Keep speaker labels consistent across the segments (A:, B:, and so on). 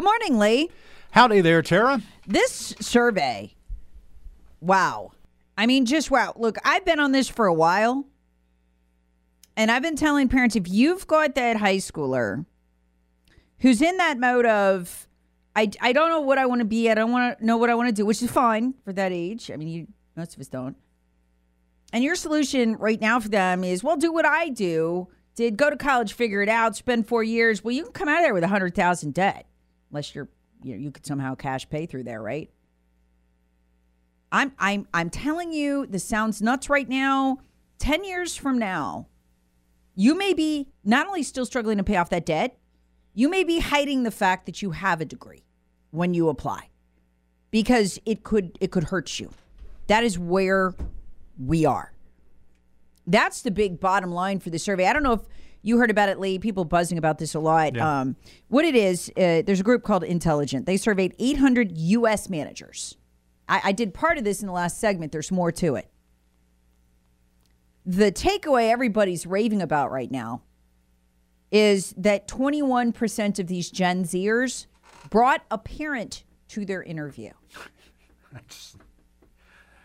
A: Good morning, Lee.
B: Howdy there, Tara.
A: This survey, wow. I mean, just wow. Look, I've been on this for a while, and I've been telling parents if you've got that high schooler who's in that mode of, I, I don't know what I want to be, I don't want to know what I want to do, which is fine for that age. I mean, you, most of us don't. And your solution right now for them is, well, do what I do. Did go to college, figure it out, spend four years. Well, you can come out of there with a hundred thousand debt, unless you're you know you could somehow cash pay through there, right? I'm I'm I'm telling you, this sounds nuts right now. Ten years from now, you may be not only still struggling to pay off that debt, you may be hiding the fact that you have a degree when you apply, because it could it could hurt you. That is where we are. That's the big bottom line for the survey. I don't know if you heard about it, Lee. People buzzing about this a lot.
B: Yeah.
A: Um, what it is, uh, there's a group called Intelligent. They surveyed 800 U.S. managers. I, I did part of this in the last segment. There's more to it. The takeaway everybody's raving about right now is that 21% of these Gen Zers brought a parent to their interview.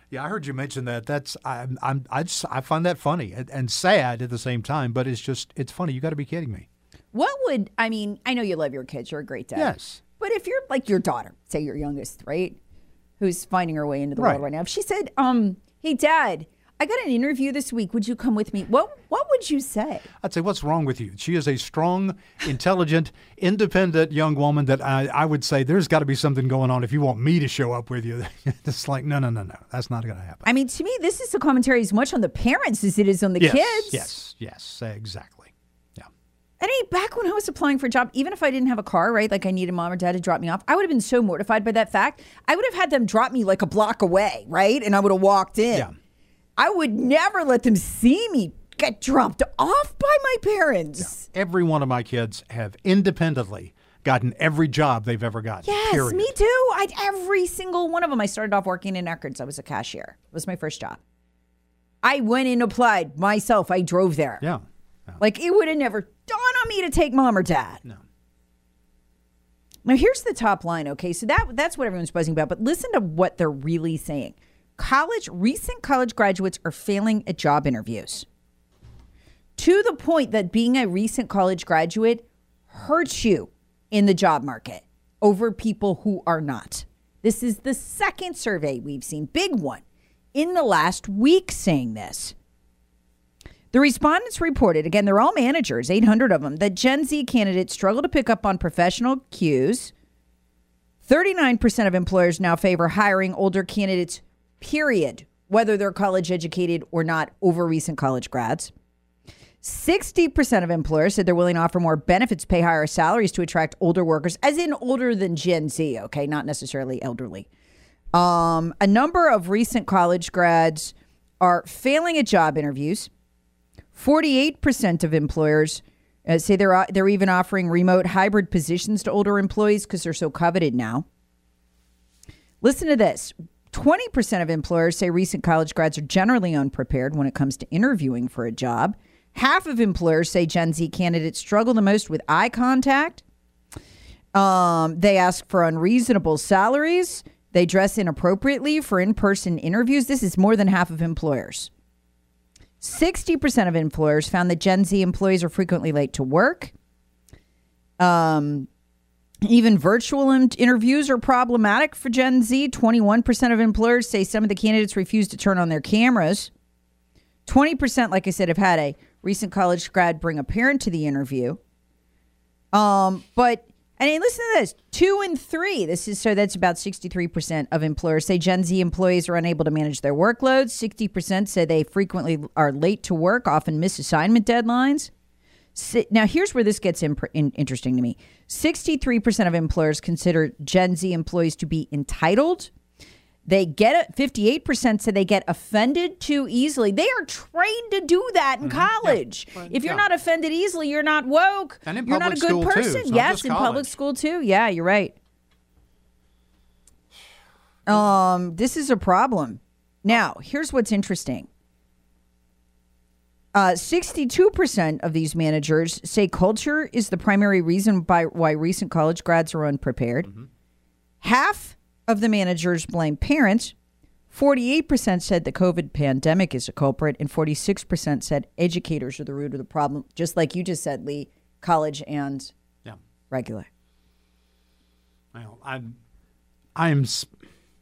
B: Yeah, I heard you mention that. That's I'm I'm I just I find that funny and, and sad at the same time. But it's just it's funny. You got to be kidding me.
A: What would I mean? I know you love your kids. You're a great dad.
B: Yes.
A: But if you're like your daughter, say your youngest, right, who's finding her way into the
B: Right.
A: world right now, if she said, "Um, hey, Dad, I got an interview this week. Would you come with me?" What What would you say?
B: I'd say, what's wrong with you? She is a strong, intelligent, independent young woman that I, I would say there's got to be something going on if you want me to show up with you. it's like, no, no, no, no. That's not going to happen.
A: I mean, to me, this is a commentary as much on the parents as it is on the
B: yes,
A: kids.
B: Yes, yes, exactly. Yeah.
A: I mean, back when I was applying for a job, even if I didn't have a car, right, like I needed mom or dad to drop me off, I would have been so mortified by that fact. I would have had them drop me like a block away, right, and I would have walked in.
B: Yeah.
A: I would never let them see me get dropped off by my parents.
B: Every one of my kids have independently gotten every job they've ever gotten.
A: Yes,
B: period.
A: me too. I every single one of them. I started off working in records. I was a cashier. It was my first job. I went and applied myself. I drove there.
B: Yeah.
A: Like it would have never dawned on me to take mom or dad.
B: No.
A: Now here's the top line. Okay, so that that's what everyone's buzzing about. But listen to what they're really saying. College recent college graduates are failing at job interviews. To the point that being a recent college graduate hurts you in the job market over people who are not. This is the second survey we've seen, big one, in the last week saying this. The respondents reported, again, they're all managers, 800 of them, that Gen Z candidates struggle to pick up on professional cues. 39% of employers now favor hiring older candidates, period, whether they're college educated or not, over recent college grads. 60% of employers said they're willing to offer more benefits, pay higher salaries to attract older workers, as in older than Gen Z, okay, not necessarily elderly. Um, a number of recent college grads are failing at job interviews. 48% of employers uh, say they're uh, they're even offering remote hybrid positions to older employees because they're so coveted now. Listen to this. 20% of employers say recent college grads are generally unprepared when it comes to interviewing for a job. Half of employers say Gen Z candidates struggle the most with eye contact. Um, they ask for unreasonable salaries. They dress inappropriately for in person interviews. This is more than half of employers. 60% of employers found that Gen Z employees are frequently late to work. Um, even virtual interviews are problematic for Gen Z. 21% of employers say some of the candidates refuse to turn on their cameras. 20%, like I said, have had a recent college grad bring a parent to the interview. Um, but I mean, listen to this: two and three. This is so that's about sixty-three percent of employers say Gen Z employees are unable to manage their workloads. Sixty percent say they frequently are late to work, often miss assignment deadlines. Now, here's where this gets imp- in- interesting to me: sixty-three percent of employers consider Gen Z employees to be entitled. They get it. Fifty-eight percent say they get offended too easily. They are trained to do that in college. If you're
B: yeah.
A: not offended easily, you're not woke.
B: And in
A: you're not a good
B: school, too.
A: person. Yes, in public school too. Yeah, you're right. Um, this is a problem. Now, here's what's interesting. Uh, 62% of these managers say culture is the primary reason by why recent college grads are unprepared. Half of the managers blame parents. 48% said the COVID pandemic is a culprit, and 46% said educators are the root of the problem, just like you just said, Lee, college and
B: Yeah.
A: regular.
B: Well, I'm, I'm s-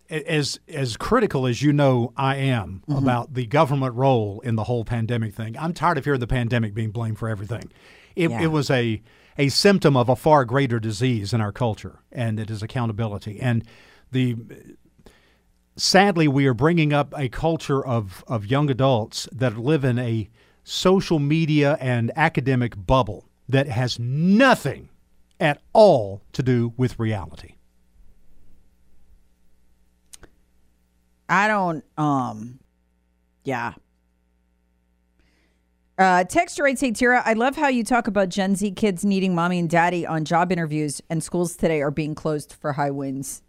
B: as as critical as you know I am
A: Mm-hmm.
B: about the government role in the whole pandemic thing. I'm tired of hearing the pandemic being blamed for everything. It,
A: Yeah.
B: it was a a symptom of a far greater disease in our culture, and it is accountability. And the sadly, we are bringing up a culture of of young adults that live in a social media and academic bubble that has nothing at all to do with reality.
A: I don't um yeah. Uh text writes, Hey Tara, I love how you talk about Gen Z kids needing mommy and daddy on job interviews and schools today are being closed for high winds.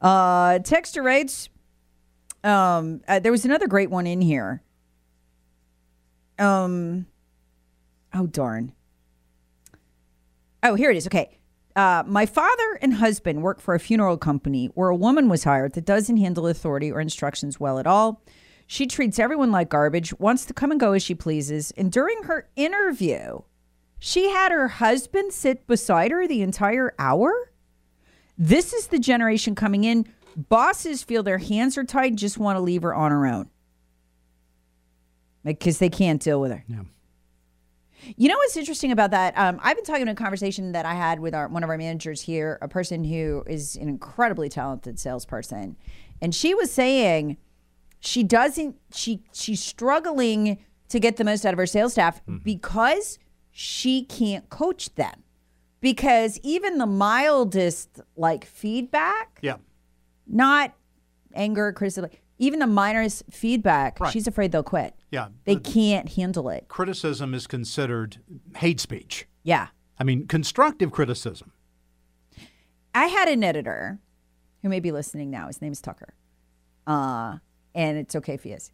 A: Uh Texter writes, um uh, there was another great one in here. Um oh darn. Oh, here it is. Okay. Uh, my father and husband work for a funeral company where a woman was hired that doesn't handle authority or instructions well at all. She treats everyone like garbage, wants to come and go as she pleases. And during her interview, she had her husband sit beside her the entire hour. This is the generation coming in. Bosses feel their hands are tied, just want to leave her on her own because they can't deal with her.
B: Yeah.
A: You know what's interesting about that? Um, I've been talking to a conversation that I had with our one of our managers here, a person who is an incredibly talented salesperson, and she was saying she doesn't she she's struggling to get the most out of her sales staff because she can't coach them because even the mildest like feedback
B: Yeah.
A: not anger criticism even the minorest feedback
B: Right.
A: she's afraid they'll quit
B: Yeah.
A: they
B: The-
A: can't handle it
B: criticism is considered hate speech.
A: yeah
B: I mean, constructive criticism.
A: I had an editor who may be listening now. His name is Tucker. Uh, and it's okay if he is.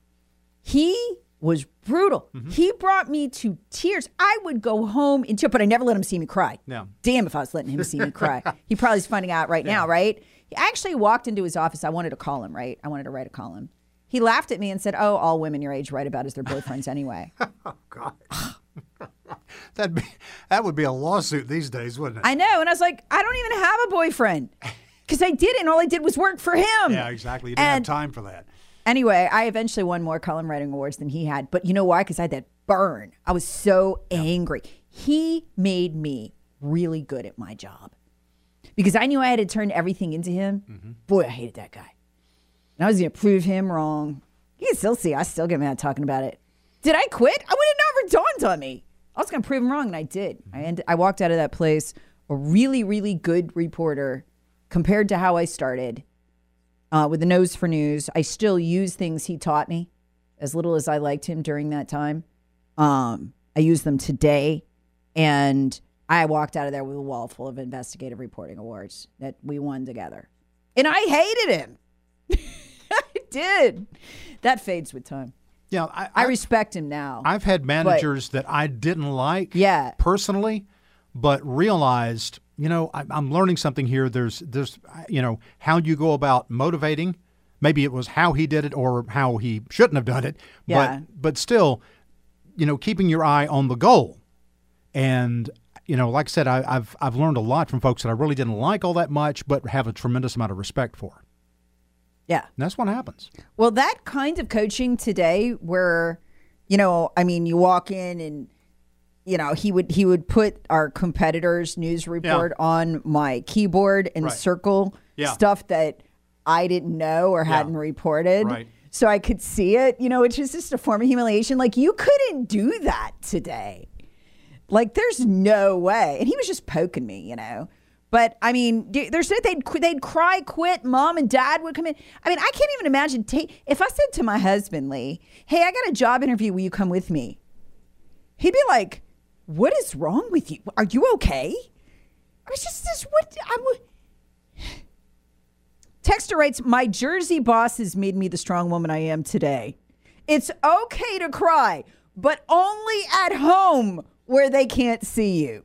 A: He was brutal. He brought me to tears. I would go home in tears, but I never let him see me cry.
B: Yeah.
A: Damn if I was letting him see me cry. he probably is finding out right now, right? He actually walked into his office. I wanted to call him, right? I wanted to write a column. He laughed at me and said, Oh, all women your age write about is their boyfriends anyway. Oh God.
B: That'd be, that would be a lawsuit these days, wouldn't it?
A: I know. And I was like, I don't even have a boyfriend. Because I did it, and all I did was work for him.
B: yeah, exactly. You didn't
A: And-
B: have time for that.
A: Anyway, I eventually won more column writing awards than he had. But you know why? Because I had that burn. I was so angry. He made me really good at my job because I knew I had to turn everything into him. Mm-hmm. Boy, I hated that guy. And I was going to prove him wrong. You can still see, I still get mad talking about it. Did I quit? I would have never dawned on me. I was going to prove him wrong, and I did. I, end, I walked out of that place a really, really good reporter compared to how I started uh, with the nose for news. I still use things he taught me, as little as I liked him during that time. Um, I use them today, and I walked out of there with a wall full of investigative reporting awards that we won together, and I hated him. Did. That fades with time.
B: Yeah, I,
A: I respect him now.
B: I've had managers that I didn't like
A: Yeah.
B: personally, but realized, you know, I, I'm learning something here. There's, there's, you know, how you go about motivating. Maybe it was how he did it or how he shouldn't have done it.
A: Yeah.
B: But, but still, you know, keeping your eye on the goal. And you know, like I said, I, I've I've learned a lot from folks that I really didn't like all that much, but have a tremendous amount of respect for.
A: Yeah.
B: And that's what happens.
A: Well, that kind of coaching today, where, you know, I mean, you walk in and, you know, he would he would put our competitors' news report on my keyboard and
B: Right.
A: circle
B: Yeah.
A: stuff that I didn't know or
B: Yeah.
A: hadn't reported.
B: Right.
A: So I could see it, you know, which is just a form of humiliation. Like you couldn't do that today. Like there's no way. And he was just poking me, you know. But I mean, they'd they'd cry, quit. Mom and dad would come in. I mean, I can't even imagine. If I said to my husband Lee, "Hey, I got a job interview. Will you come with me?" He'd be like, "What is wrong with you? Are you okay?" I was just. What I'm. Texter writes, My Jersey bosses made me the strong woman I am today. It's okay to cry, but only at home where they can't see you.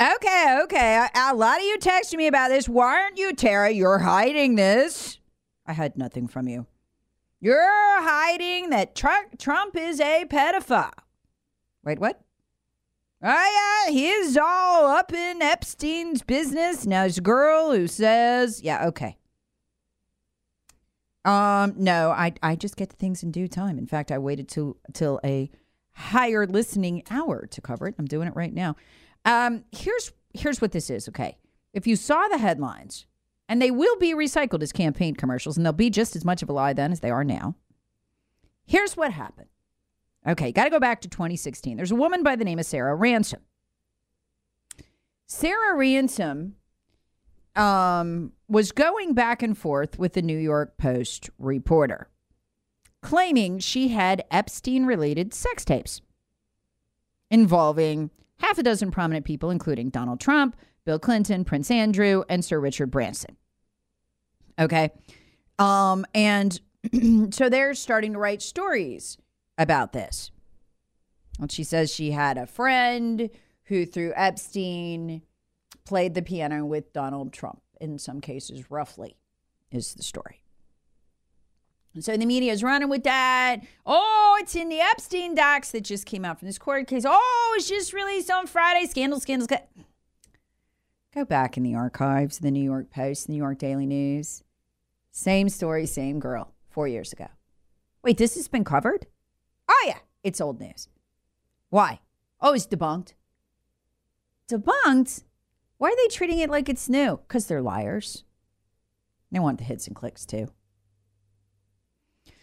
A: Okay, okay. A, lot of you texted me about this. Why aren't you, Tara? You're hiding this. I had nothing from you. You're hiding that Tr- Trump is a pedophile. Wait, what? Oh, yeah, he's all up in Epstein's business. Now, a girl who says, yeah, okay. Um, no, I, I just get things in due time. In fact, I waited till, till a higher listening hour to cover it. I'm doing it right now. Um, here's here's what this is. Okay, if you saw the headlines, and they will be recycled as campaign commercials, and they'll be just as much of a lie then as they are now. Here's what happened. Okay, got to go back to 2016. There's a woman by the name of Sarah Ransom. Sarah Ransom um, was going back and forth with the New York Post reporter, claiming she had Epstein related sex tapes involving half a dozen prominent people, including Donald Trump, Bill Clinton, Prince Andrew, and Sir Richard Branson. Okay. Um, and so they're starting to write stories about this. And she says she had a friend who, through Epstein, played the piano with Donald Trump, in some cases, roughly, is the story. And so the media is running with that. Oh, it's in the Epstein docs that just came out from this court case. Oh, it's just released on Friday. Scandal, scandal, scandal. Go back in the archives, the New York Post, the New York Daily News. Same story, same girl, four years ago. Wait, this has been covered? Oh, yeah, it's old news. Why? Oh, it's debunked. Debunked? Why are they treating it like it's new? Because they're liars. They want the hits and clicks too.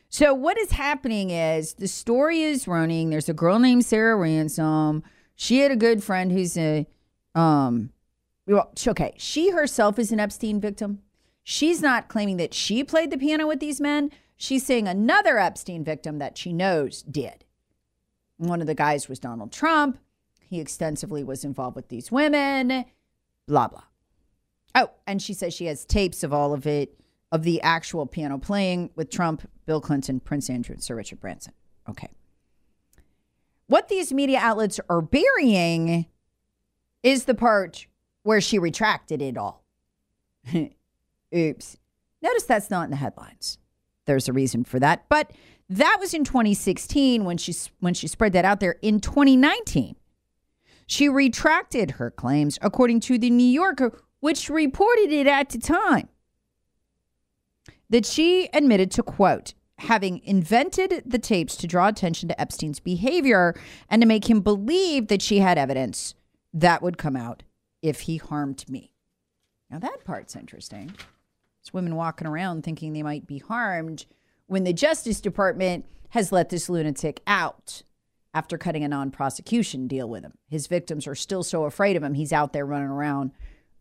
A: So what is happening is the story is running. There's a girl named Sarah Ransom. She had a good friend who's a um well, okay, she herself is an Epstein victim. She's not claiming that she played the piano with these men. She's saying another Epstein victim that she knows did. One of the guys was Donald Trump. He extensively was involved with these women, blah, blah. Oh, and she says she has tapes of all of it of the actual piano playing with Trump, Bill Clinton, Prince Andrew, and Sir Richard Branson. Okay. What these media outlets are burying is the part where she retracted it all. Oops. Notice that's not in the headlines. There's a reason for that, but that was in 2016 when she when she spread that out there. In 2019, she retracted her claims, according to the New Yorker, which reported it at the time. That she admitted to quote having invented the tapes to draw attention to Epstein's behavior and to make him believe that she had evidence that would come out if he harmed me. Now, that part's interesting. It's women walking around thinking they might be harmed when the Justice Department has let this lunatic out after cutting a non prosecution deal with him. His victims are still so afraid of him, he's out there running around.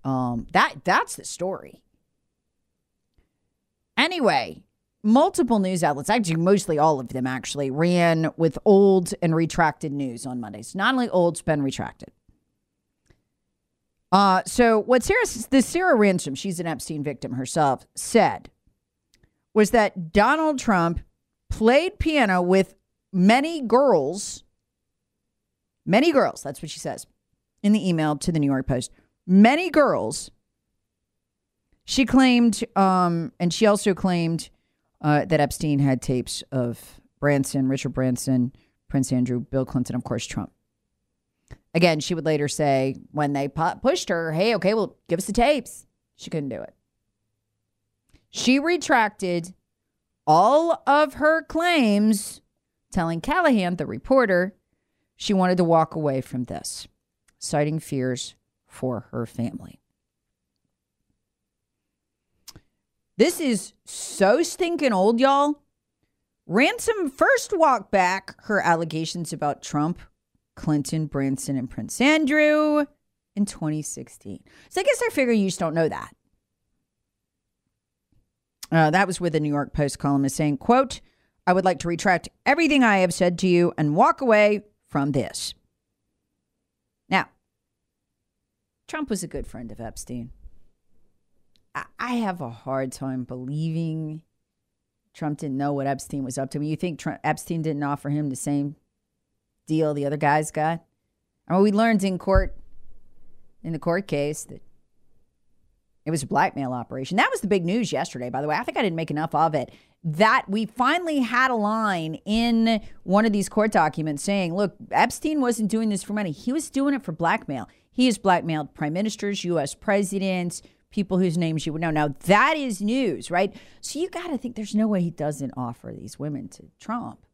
A: Um, that That's the story. Anyway, multiple news outlets, actually, mostly all of them actually, ran with old and retracted news on Mondays. Not only old, it's been retracted. Uh, so what Sarah, the Sarah Ransom, she's an Epstein victim herself, said was that Donald Trump played piano with many girls, many girls. That's what she says in the email to the New York Post. Many girls. She claimed, um, and she also claimed uh, that Epstein had tapes of Branson, Richard Branson, Prince Andrew, Bill Clinton, of course, Trump. Again, she would later say when they pu- pushed her, hey, okay, well, give us the tapes. She couldn't do it. She retracted all of her claims, telling Callahan, the reporter, she wanted to walk away from this, citing fears for her family. This is so stinking old, y'all. Ransom first walked back her allegations about Trump Clinton, Branson, and Prince Andrew in 2016. So I guess I figure you just don't know that. Uh, that was with the New York Post columnist saying, quote, I would like to retract everything I have said to you and walk away from this. Now, Trump was a good friend of Epstein. I, have a hard time believing Trump didn't know what Epstein was up to. I mean, you think Trump, Epstein didn't offer him the same deal the other guys got. I mean, we learned in court, in the court case, that it was a blackmail operation. That was the big news yesterday, by the way. I think I didn't make enough of it. That we finally had a line in one of these court documents saying, look, Epstein wasn't doing this for money. He was doing it for blackmail. He has blackmailed prime ministers, U.S. presidents, people whose names you would know. Now, that is news, right? So you got to think there's no way he doesn't offer these women to Trump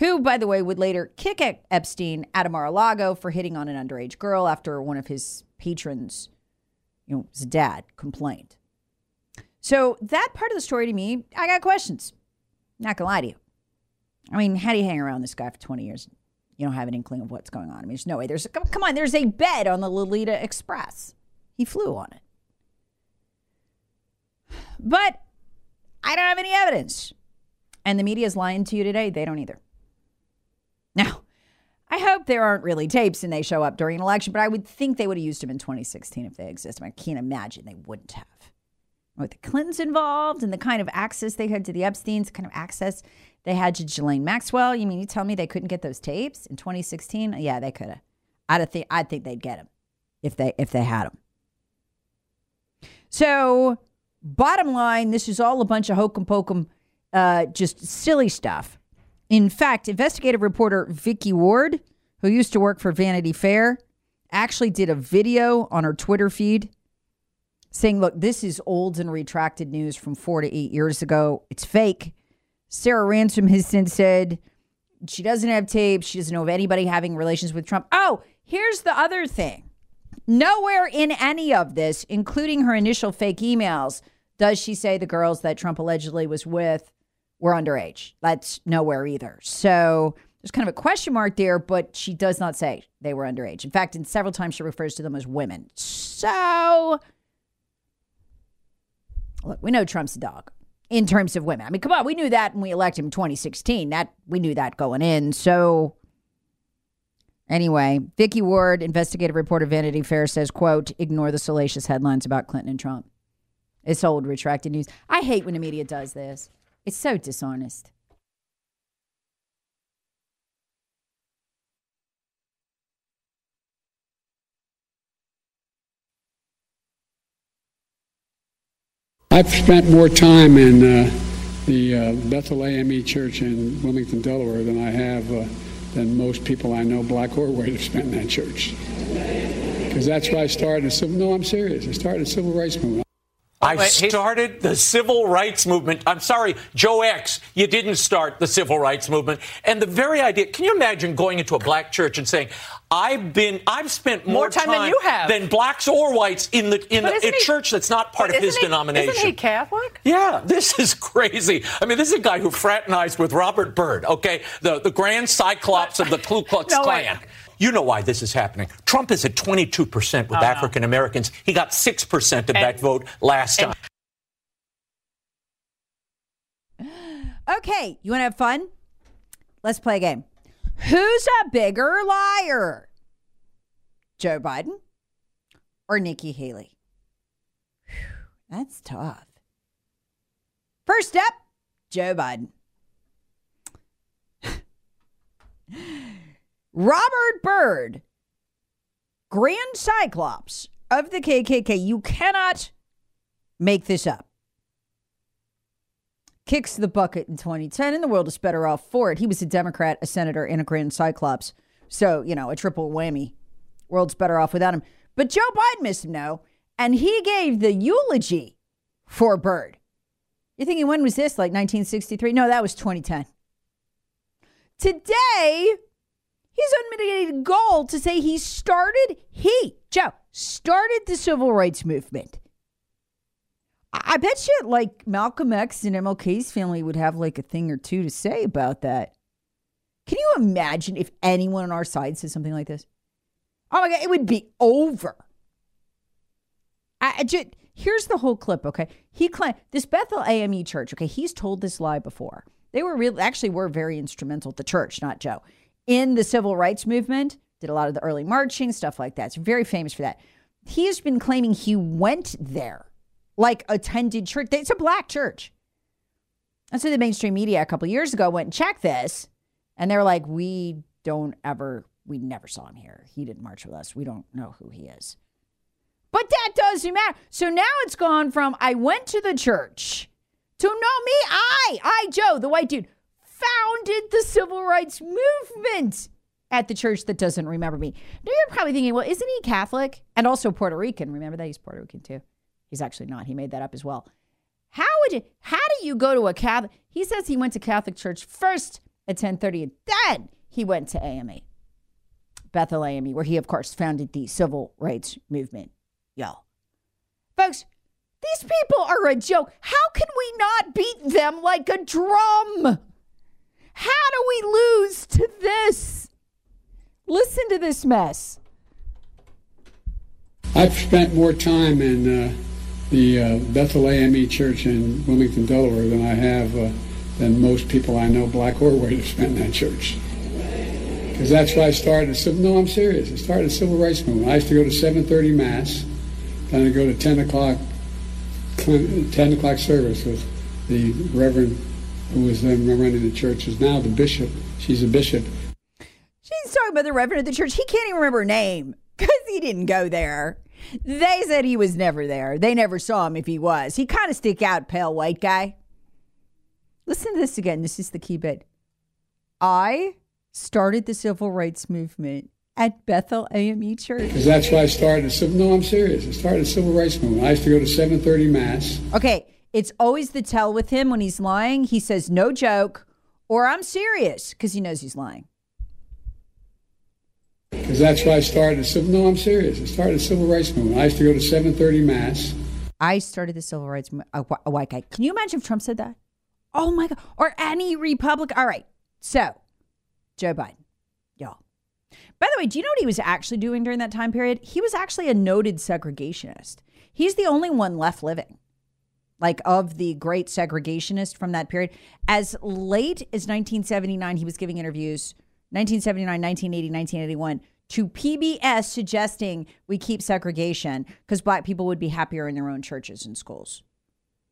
A: who, by the way, would later kick Epstein out of Mar a Lago for hitting on an underage girl after one of his patrons, you know, his dad, complained. So that part of the story to me, I got questions. Not gonna lie to you. I mean, how do you hang around this guy for 20 years? You don't have an inkling of what's going on. I mean, there's no way. There's come on. There's a bed on the Lolita Express. He flew on it, but I don't have any evidence. And the media is lying to you today. They don't either. Now, I hope there aren't really tapes and they show up during an election, but I would think they would have used them in 2016 if they exist. I can't imagine they wouldn't have. With the Clintons involved and the kind of access they had to the Epstein's, the kind of access they had to Ghislaine Maxwell. You mean you tell me they couldn't get those tapes in 2016? Yeah, they could have. I'd think I'd think they'd get them if they if they had them. So, bottom line, this is all a bunch of hokum pokum, uh, just silly stuff. In fact, investigative reporter Vicky Ward, who used to work for Vanity Fair, actually did a video on her Twitter feed saying, Look, this is old and retracted news from four to eight years ago. It's fake. Sarah Ransom has since said she doesn't have tapes. She doesn't know of anybody having relations with Trump. Oh, here's the other thing. Nowhere in any of this, including her initial fake emails, does she say the girls that Trump allegedly was with were underage. That's nowhere either. So there's kind of a question mark there, but she does not say they were underage. In fact, in several times she refers to them as women. So look, we know Trump's a dog in terms of women. I mean, come on, we knew that when we elected him in 2016. That we knew that going in. So anyway, Vicky Ward, investigative reporter Vanity Fair says, quote, ignore the salacious headlines about Clinton and Trump. It's old retracted news. I hate when the media does this. It's so dishonest.
C: I've spent more time in uh, the uh, Bethel AME Church in Wilmington, Delaware, than I have uh, than most people I know, black or white, have spent in that church. Because that's where I started. No, I'm serious. I started a civil rights movement.
D: I started the civil rights movement. I'm sorry, Joe X, you didn't start the civil rights movement. And the very idea, can you imagine going into a black church and saying, I've been, I've spent more,
E: More time than you have.
D: than blacks or whites in the in
E: But
D: the
E: isn't he-
D: church that's not part of his
E: he-
D: denomination.
E: Isn't he Catholic?
D: Yeah, this is crazy. I mean, this is a guy who fraternized with Robert Byrd, okay? The, the grand cyclops of the Ku Klux
E: No.
D: Klan. You know why this is happening. Trump is at 22% with
E: Oh.
D: African Americans. He got 6% of that vote last time.
A: Okay, you want to have fun? Let's play a game. Who's a bigger liar? Joe Biden or Nikki Haley? Whew, that's tough. First up, Joe Biden. Robert Byrd, Grand Cyclops of the KKK. You cannot make this up kicks the bucket in 2010, and the world is better off for it. He was a Democrat, a senator, and a Grand Cyclops. So, you know, a triple whammy. World's better off without him. But Joe Biden missed him, no. And he gave the eulogy for Byrd. You're thinking, when was this? Like 1963? No, that was 2010. Today, his unmitigated goal to say he started, he, Joe, started the civil rights movement. I bet you like Malcolm X and MLK's family would have like a thing or two to say about that. Can you imagine if anyone on our side says something like this? Oh my God, it would be over. I, I just, here's the whole clip, okay? He claimed this Bethel AME church, okay? He's told this lie before. They were real, actually were very instrumental, the church, not Joe, in the civil rights movement, did a lot of the early marching, stuff like that. It's very famous for that. He has been claiming he went there like attended church. It's a black church. And so the mainstream media a couple years ago went and checked this, and they were like, "We don't ever, we never saw him here. He didn't march with us. We don't know who he is." But that doesn't matter. So now it's gone from I went to the church to no me, I, I Joe, the white dude, founded the civil rights movement at the church that doesn't remember me. Now you're probably thinking, well, isn't he Catholic and also Puerto Rican? Remember that he's Puerto Rican too. He's actually not. He made that up as well. How would you, how do you go to a Catholic? He says he went to Catholic church first at 1030 and then he went to AME, Bethel AME, where he, of course, founded the civil rights movement. Yo. Folks, these people are a joke. How can we not beat them like a drum? How do we lose to this? Listen to this mess.
C: I've spent more time in uh, the uh, Bethel AME Church in Wilmington, Delaware, than I have uh, than most people I know, black or white, have spent in that church. Because that's why I started. No, I'm serious. I started a civil rights movement. I used to go to 7:30 mass, then I go to 10 o'clock 10 o'clock service with the Reverend who was then running the church is now the bishop. She's a bishop.
A: She's talking about the reverend of the church. He can't even remember her name because he didn't go there. They said he was never there. They never saw him if he was. He kind of stick out, pale white guy. Listen to this again. This is the key bit. I started the civil rights movement at Bethel AME Church.
C: Because that's why I started a civil. No, I'm serious. I started a civil rights movement. I used to go to 7:30 mass.
A: Okay, it's always the tell with him when he's lying. He says no joke or I'm serious because he knows he's lying.
C: Because that's why I started a civil. No, I'm serious. I started a civil rights movement. I used to go to 7:30 mass.
A: I started the civil rights mo- a, a white guy. Can you imagine if Trump said that? Oh my god! Or any Republican. All right. So, Joe Biden, y'all. By the way, do you know what he was actually doing during that time period? He was actually a noted segregationist. He's the only one left living, like of the great segregationist from that period. As late as 1979, he was giving interviews. 1979, 1980, 1981 to PBS suggesting we keep segregation because black people would be happier in their own churches and schools.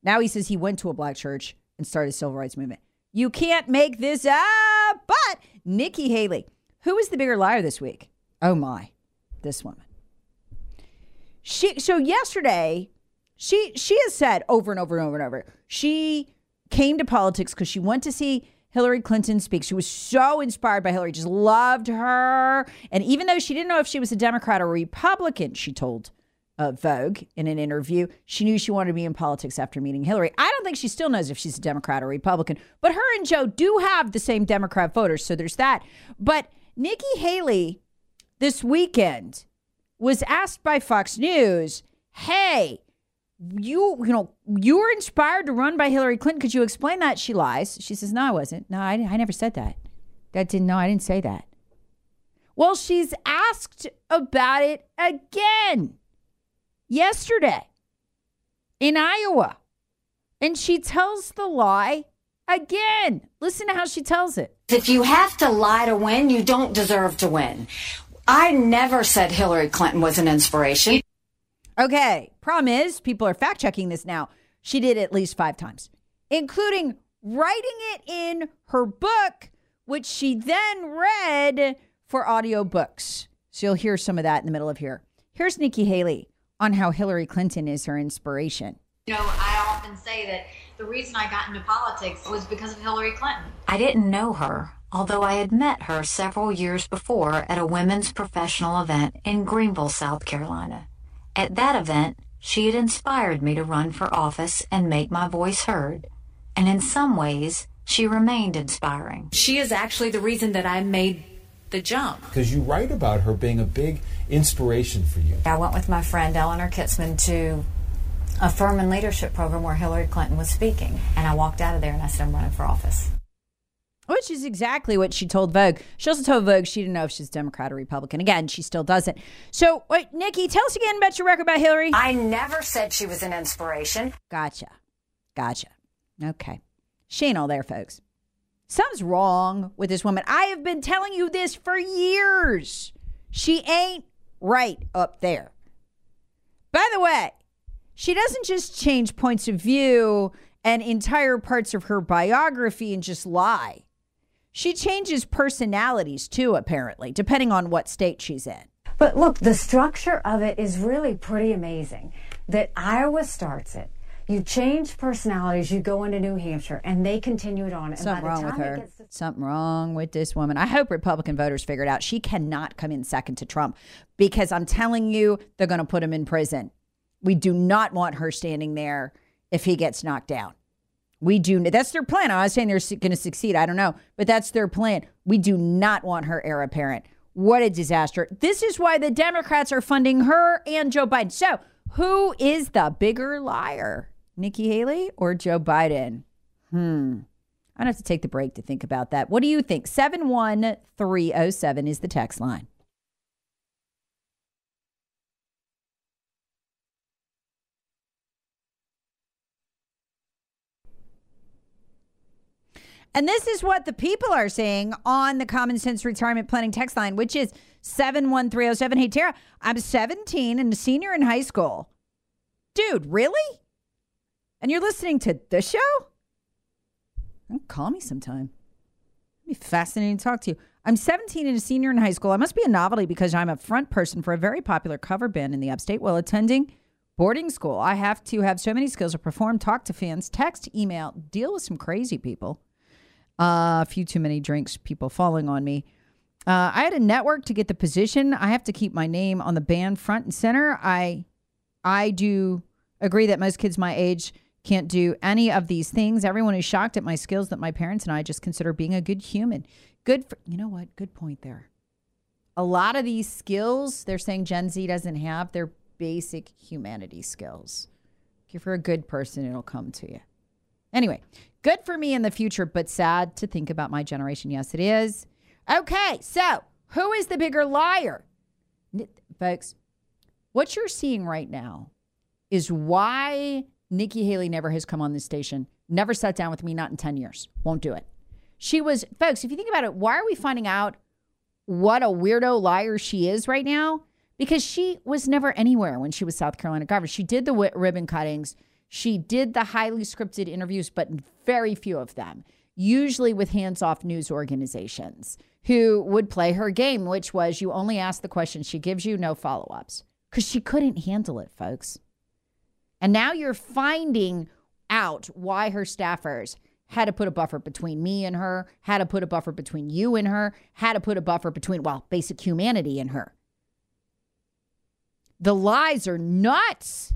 A: Now he says he went to a black church and started a civil rights movement. You can't make this up. But Nikki Haley, who is the bigger liar this week? Oh my, this woman. She so yesterday, she she has said over and over and over and over. She came to politics because she went to see Hillary Clinton speak. She was so inspired by Hillary, just loved her. And even though she didn't know if she was a Democrat or Republican, she told uh, Vogue in an interview, she knew she wanted to be in politics after meeting Hillary. I don't think she still knows if she's a Democrat or Republican, but her and Joe do have the same Democrat voters, so there's that. But Nikki Haley this weekend was asked by Fox News, "Hey, you you know you were inspired to run by Hillary Clinton. Could you explain that?" She lies. She says, "No, I wasn't. No, I, I never said that. That didn't. No, I didn't say that." Well, she's asked about it again yesterday in Iowa, and she tells the lie again. Listen to how she tells it.
E: If you have to lie to win, you don't deserve to win. I never said Hillary Clinton was an inspiration.
A: Okay. Problem is, people are fact checking this now. She did at least five times, including writing it in her book, which she then read for audiobooks. So you'll hear some of that in the middle of here. Here's Nikki Haley on how Hillary Clinton is her inspiration.
F: You know, I often say that the reason I got into politics was because of Hillary Clinton.
E: I didn't know her, although I had met her several years before at a women's professional event in Greenville, South Carolina. At that event, she had inspired me to run for office and make my voice heard. And in some ways, she remained inspiring.
F: She is actually the reason that I made the jump.
G: Because you write about her being a big inspiration for you.
E: I went with my friend Eleanor Kitzman to a Furman leadership program where Hillary Clinton was speaking. And I walked out of there and I said, I'm running for office.
A: Which is exactly what she told Vogue. She also told Vogue she didn't know if she's Democrat or Republican. Again, she still doesn't. So, wait, Nikki, tell us again about your record about Hillary.
E: I never said she was an inspiration.
A: Gotcha. Gotcha. Okay. She ain't all there, folks. Something's wrong with this woman. I have been telling you this for years. She ain't right up there. By the way, she doesn't just change points of view and entire parts of her biography and just lie. She changes personalities too, apparently, depending on what state she's in.
E: But look, the structure of it is really pretty amazing. That Iowa starts it. You change personalities, you go into New Hampshire, and they continue it on. And
A: Something wrong with her.
E: to-
A: Something wrong with this woman. I hope Republican voters figure it out. She cannot come in second to Trump because I'm telling you, they're going to put him in prison. We do not want her standing there if he gets knocked down. We do. That's their plan. I'm not saying they're going to succeed. I don't know, but that's their plan. We do not want her heir apparent. What a disaster. This is why the Democrats are funding her and Joe Biden. So, who is the bigger liar? Nikki Haley or Joe Biden? Hmm. I don't have to take the break to think about that. What do you think? 71307 is the text line. And this is what the people are saying on the Common Sense Retirement Planning text line, which is 71307. Hey, Tara, I'm 17 and a senior in high school. Dude, really? And you're listening to this show? Call me sometime. It'd be fascinating to talk to you. I'm 17 and a senior in high school. I must be a novelty because I'm a front person for a very popular cover band in the upstate while attending boarding school. I have to have so many skills to perform, talk to fans, text, email, deal with some crazy people. A few too many drinks, people falling on me. Uh, I had a network to get the position. I have to keep my name on the band front and center. I, I do agree that most kids my age can't do any of these things. Everyone is shocked at my skills that my parents and I just consider being a good human. Good for, you know what? Good point there. A lot of these skills they're saying Gen Z doesn't have, they're basic humanity skills. If you're a good person, it'll come to you. Anyway, good for me in the future, but sad to think about my generation. Yes, it is. Okay, so who is the bigger liar? Folks, what you're seeing right now is why Nikki Haley never has come on this station, never sat down with me, not in 10 years. Won't do it. She was, folks, if you think about it, why are we finding out what a weirdo liar she is right now? Because she was never anywhere when she was South Carolina governor. She did the ribbon cuttings. She did the highly scripted interviews, but very few of them, usually with hands off news organizations who would play her game, which was you only ask the question, she gives you no follow ups because she couldn't handle it, folks. And now you're finding out why her staffers had to put a buffer between me and her, had to put a buffer between you and her, had to put a buffer between, well, basic humanity and her. The lies are nuts.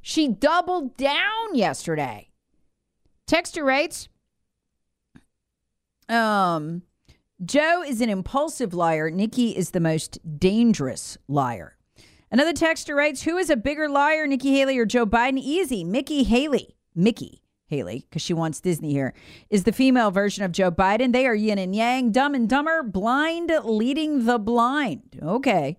A: She doubled down yesterday. Texture rates. Um, Joe is an impulsive liar. Nikki is the most dangerous liar. Another texter writes, Who is a bigger liar, Nikki Haley or Joe Biden? Easy. Mickey Haley. Mickey Haley, because she wants Disney here, is the female version of Joe Biden. They are yin and yang, dumb and dumber, blind leading the blind. Okay.